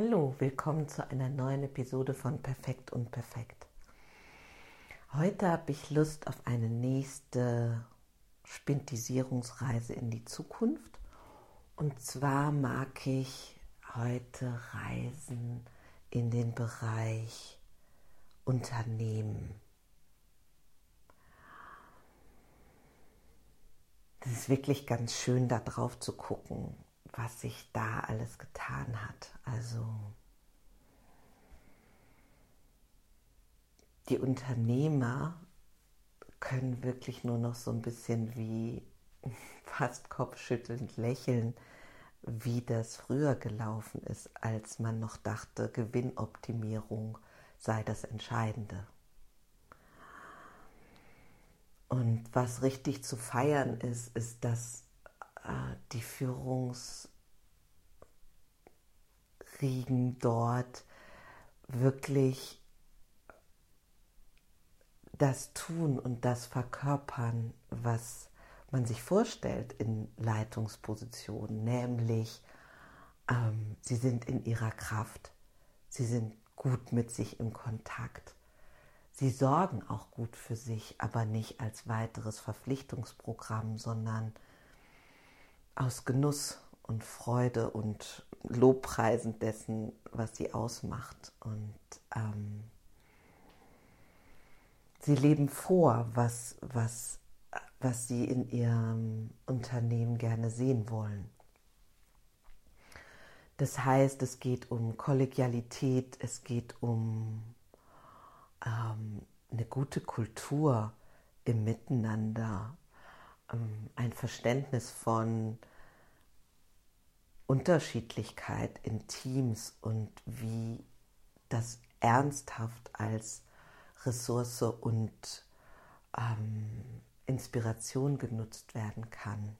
Hallo, willkommen zu einer neuen Episode von Perfekt und Perfekt. Heute habe ich Lust auf eine nächste Spintisierungsreise in die Zukunft. Und zwar mag ich heute reisen in den Bereich Unternehmen. Es ist wirklich ganz schön, da drauf zu gucken, was sich da alles getan hat. Also die Unternehmer können wirklich nur noch so ein bisschen wie fast kopfschüttelnd lächeln, wie das früher gelaufen ist, als man noch dachte, Gewinnoptimierung sei das Entscheidende. Und was richtig zu feiern ist, ist, dass äh, die Führungsriegen dort wirklich das tun und das verkörpern, was man sich vorstellt in Leitungspositionen, nämlich ähm, sie sind in ihrer Kraft, sie sind gut mit sich im Kontakt, sie sorgen auch gut für sich, aber nicht als weiteres Verpflichtungsprogramm, sondern aus Genuss und Freude und Lobpreisen dessen, was sie ausmacht. Und ähm, sie leben vor, was, was, was sie in ihrem Unternehmen gerne sehen wollen. Das heißt, es geht um Kollegialität, es geht um ähm, eine gute Kultur im Miteinander, ähm, ein Verständnis von Unterschiedlichkeit in Teams und wie das ernsthaft als Ressource und ähm, Inspiration genutzt werden kann.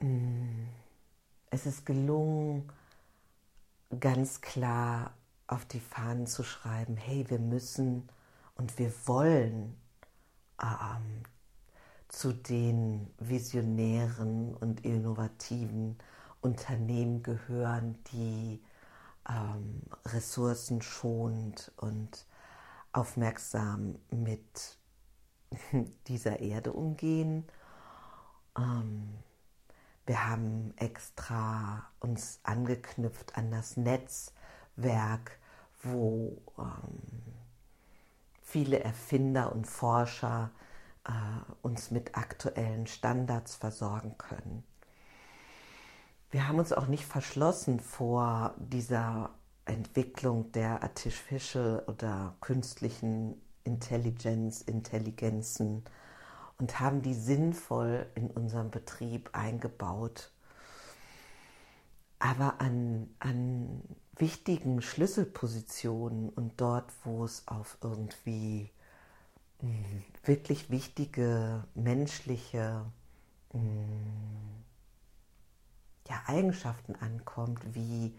Mm, es ist gelungen, ganz klar auf die Fahnen zu schreiben, hey, wir müssen und wir wollen ähm, zu den visionären und innovativen Unternehmen gehören, die ähm, ressourcenschonend und aufmerksam mit dieser Erde umgehen. Ähm, wir haben extra uns angeknüpft an das Netzwerk, wo ähm, viele Erfinder und Forscher äh, uns mit aktuellen Standards versorgen können. Wir haben uns auch nicht verschlossen vor dieser Entwicklung der Artificial oder künstlichen Intelligenz, Intelligenzen und haben die sinnvoll in unserem Betrieb eingebaut. Aber an, an wichtigen Schlüsselpositionen und dort, wo es auf irgendwie wirklich wichtige menschliche mm, ja, Eigenschaften ankommt, wie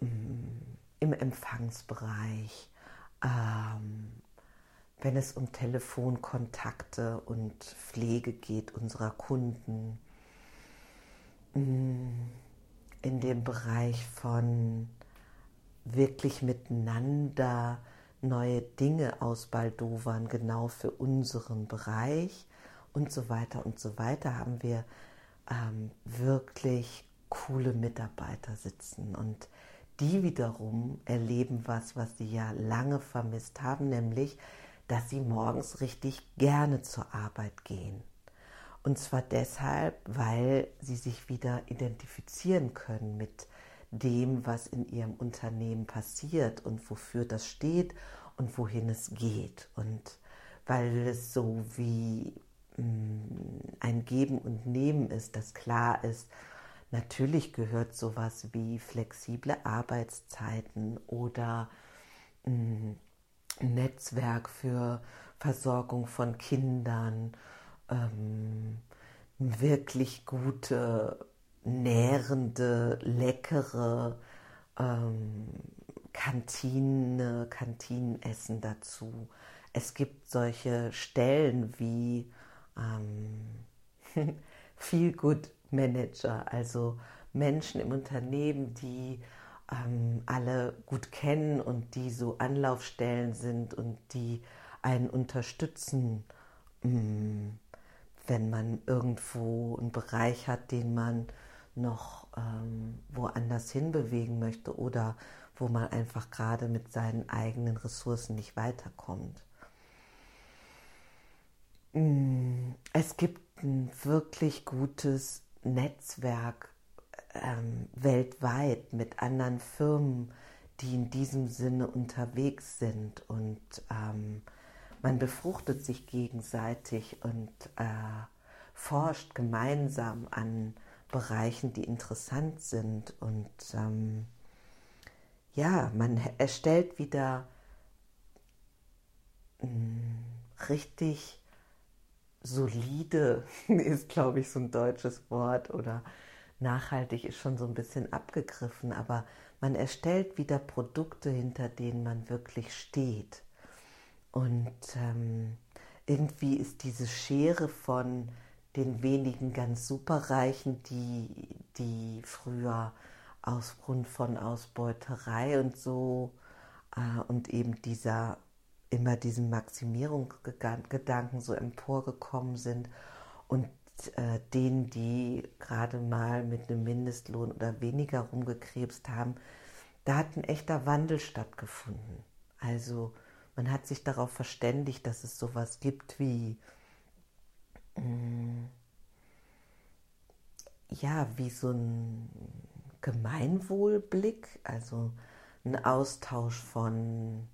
mm, im Empfangsbereich, ähm, wenn es um Telefonkontakte und Pflege geht unserer Kunden, mm, in dem Bereich von wirklich miteinander neue Dinge ausbaldowern, genau für unseren Bereich und so weiter und so weiter, haben wir ähm, wirklich coole Mitarbeiter sitzen und die wiederum erleben was, was sie ja lange vermisst haben, nämlich, dass sie morgens richtig gerne zur Arbeit gehen. Und zwar deshalb, weil sie sich wieder identifizieren können mit dem, was in ihrem Unternehmen passiert und wofür das steht und wohin es geht. Und weil es so wie mm, ein Geben und Nehmen ist, das klar ist, natürlich gehört sowas wie flexible Arbeitszeiten oder ein mm, Netzwerk für Versorgung von Kindern, ähm, wirklich gute nährende, leckere ähm, Kantine, Kantinenessen dazu. Es gibt solche Stellen wie ähm, Feel Good Manager, also Menschen im Unternehmen, die ähm, alle gut kennen und die so Anlaufstellen sind und die einen unterstützen, mm, wenn man irgendwo einen Bereich hat, den man noch ähm, woanders hinbewegen möchte oder wo man einfach gerade mit seinen eigenen Ressourcen nicht weiterkommt. Mm, es gibt ein wirklich gutes Netzwerk ähm, weltweit mit anderen Firmen, die in diesem Sinne unterwegs sind und ähm, man befruchtet sich gegenseitig und äh, forscht gemeinsam an Bereichen, die interessant sind und ähm, ja, man erstellt wieder mm, richtig solide, ist glaube ich so ein deutsches Wort oder nachhaltig ist schon so ein bisschen abgegriffen, aber man erstellt wieder Produkte, hinter denen man wirklich steht. Und ähm, irgendwie ist diese Schere von den wenigen ganz superreichen, die, die früher aus Grund von Ausbeuterei und so äh, und eben dieser immer diesen Maximierungsgedanken so emporgekommen sind und äh, denen, die gerade mal mit einem Mindestlohn oder weniger rumgekrebst haben, da hat ein echter Wandel stattgefunden. Also man hat sich darauf verständigt, dass es sowas gibt wie mh, mm, ja, wie so ein Gemeinwohlblick, also ein Austausch von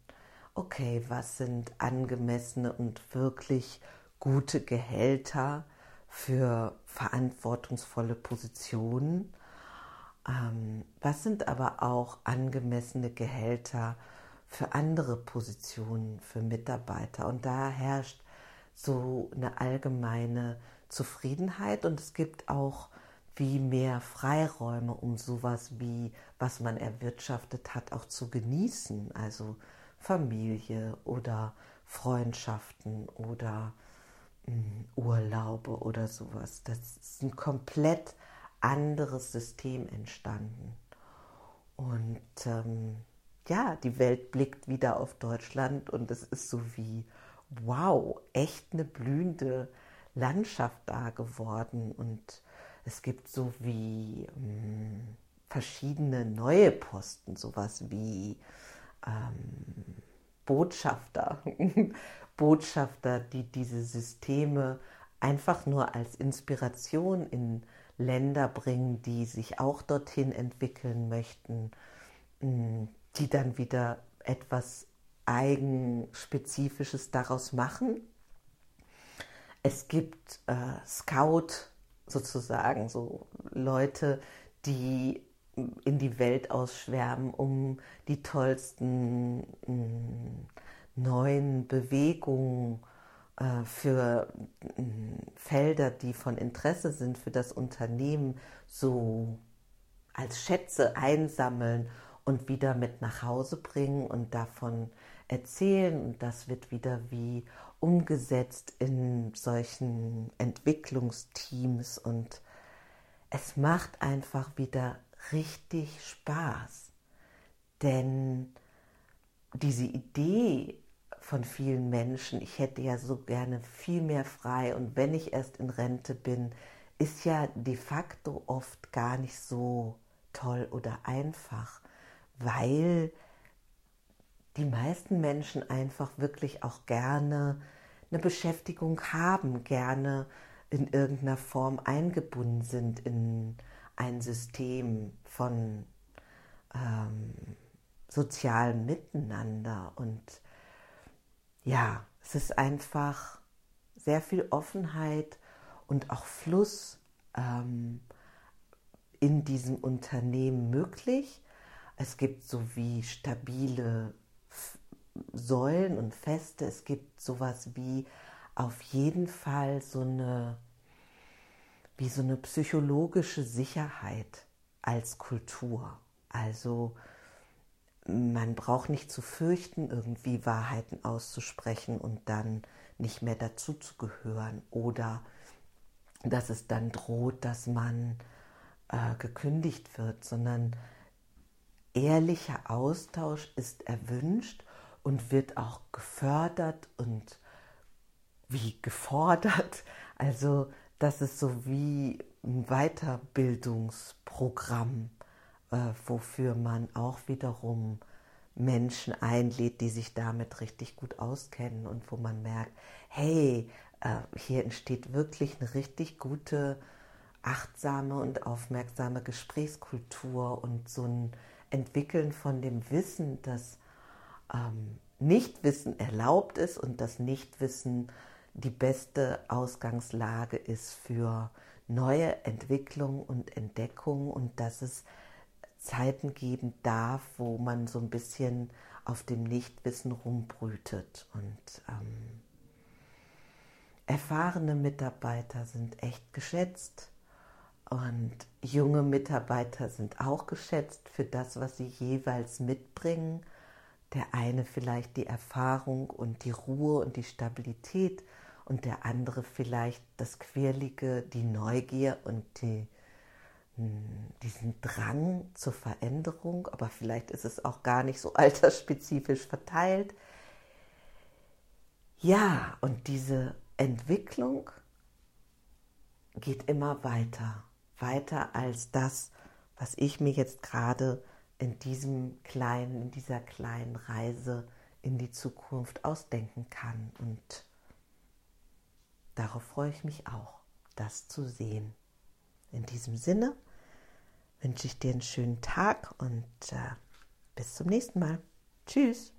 okay, was sind angemessene und wirklich gute Gehälter für verantwortungsvolle Positionen? Ähm, was sind aber auch angemessene Gehälter für andere Positionen, für Mitarbeiter? Und da herrscht so eine allgemeine Zufriedenheit und es gibt auch wie mehr Freiräume, um sowas wie, was man erwirtschaftet hat, auch zu genießen. Also Familie oder Freundschaften oder mh, hm, Urlaube oder sowas. Das ist ein komplett anderes System entstanden. Und ähm, ja, die Welt blickt wieder auf Deutschland und es ist so wie, wow, echt eine blühende Landschaft da geworden. Und es gibt so wie mh, hm, verschiedene neue Posten, sowas wie ähm, Botschafter, Botschafter, die diese Systeme einfach nur als Inspiration in Länder bringen, die sich auch dorthin entwickeln möchten, mm, die dann wieder etwas Eigenspezifisches daraus machen. Es gibt äh, Scout sozusagen, so Leute, die in die Welt ausschwärmen, um die tollsten mm, neuen Bewegungen äh, für mm, Felder, die von Interesse sind für das Unternehmen, so als Schätze einsammeln und wieder mit nach Hause bringen und davon erzählen. Und das wird wieder wie umgesetzt in solchen Entwicklungsteams und es macht einfach wieder richtig Spaß. Denn diese Idee von vielen Menschen, ich hätte ja so gerne viel mehr frei und wenn ich erst in Rente bin, ist ja de facto oft gar nicht so toll oder einfach, weil die meisten Menschen einfach wirklich auch gerne eine Beschäftigung haben, gerne in irgendeiner Form eingebunden sind in ein System von ähm, sozialem Miteinander. Und ja, es ist einfach sehr viel Offenheit und auch Fluss ähm, in diesem Unternehmen möglich. Es gibt so wie stabile Säulen und Feste. Es gibt sowas wie auf jeden Fall so eine wie so eine psychologische Sicherheit als Kultur. Also man braucht nicht zu fürchten, irgendwie Wahrheiten auszusprechen und dann nicht mehr dazu zu gehören oder dass es dann droht, dass man äh, gekündigt wird, sondern ehrlicher Austausch ist erwünscht und wird auch gefördert und wie gefordert. Also das ist so wie ein Weiterbildungsprogramm, äh, wofür man auch wiederum Menschen einlädt, die sich damit richtig gut auskennen und wo man merkt, hey, äh, hier entsteht wirklich eine richtig gute, achtsame und aufmerksame Gesprächskultur und so ein Entwickeln von dem Wissen, dass ähm, Nichtwissen erlaubt ist und das Nichtwissen die beste Ausgangslage ist für neue Entwicklung und Entdeckung und dass es Zeiten geben darf, wo man so ein bisschen auf dem Nichtwissen rumbrütet. Und ähm, erfahrene Mitarbeiter sind echt geschätzt und junge Mitarbeiter sind auch geschätzt für das, was sie jeweils mitbringen. Der eine vielleicht die Erfahrung und die Ruhe und die Stabilität und der andere vielleicht das Quirlige, die Neugier und die diesen Drang zur Veränderung, aber vielleicht ist es auch gar nicht so altersspezifisch verteilt. Ja, und diese Entwicklung geht immer weiter, weiter als das, was ich mir jetzt gerade in diesem kleinen, in dieser kleinen Reise in die Zukunft ausdenken kann. Und darauf freue ich mich auch, das zu sehen. In diesem Sinne wünsche ich dir einen schönen Tag und äh, bis zum nächsten Mal. Tschüss.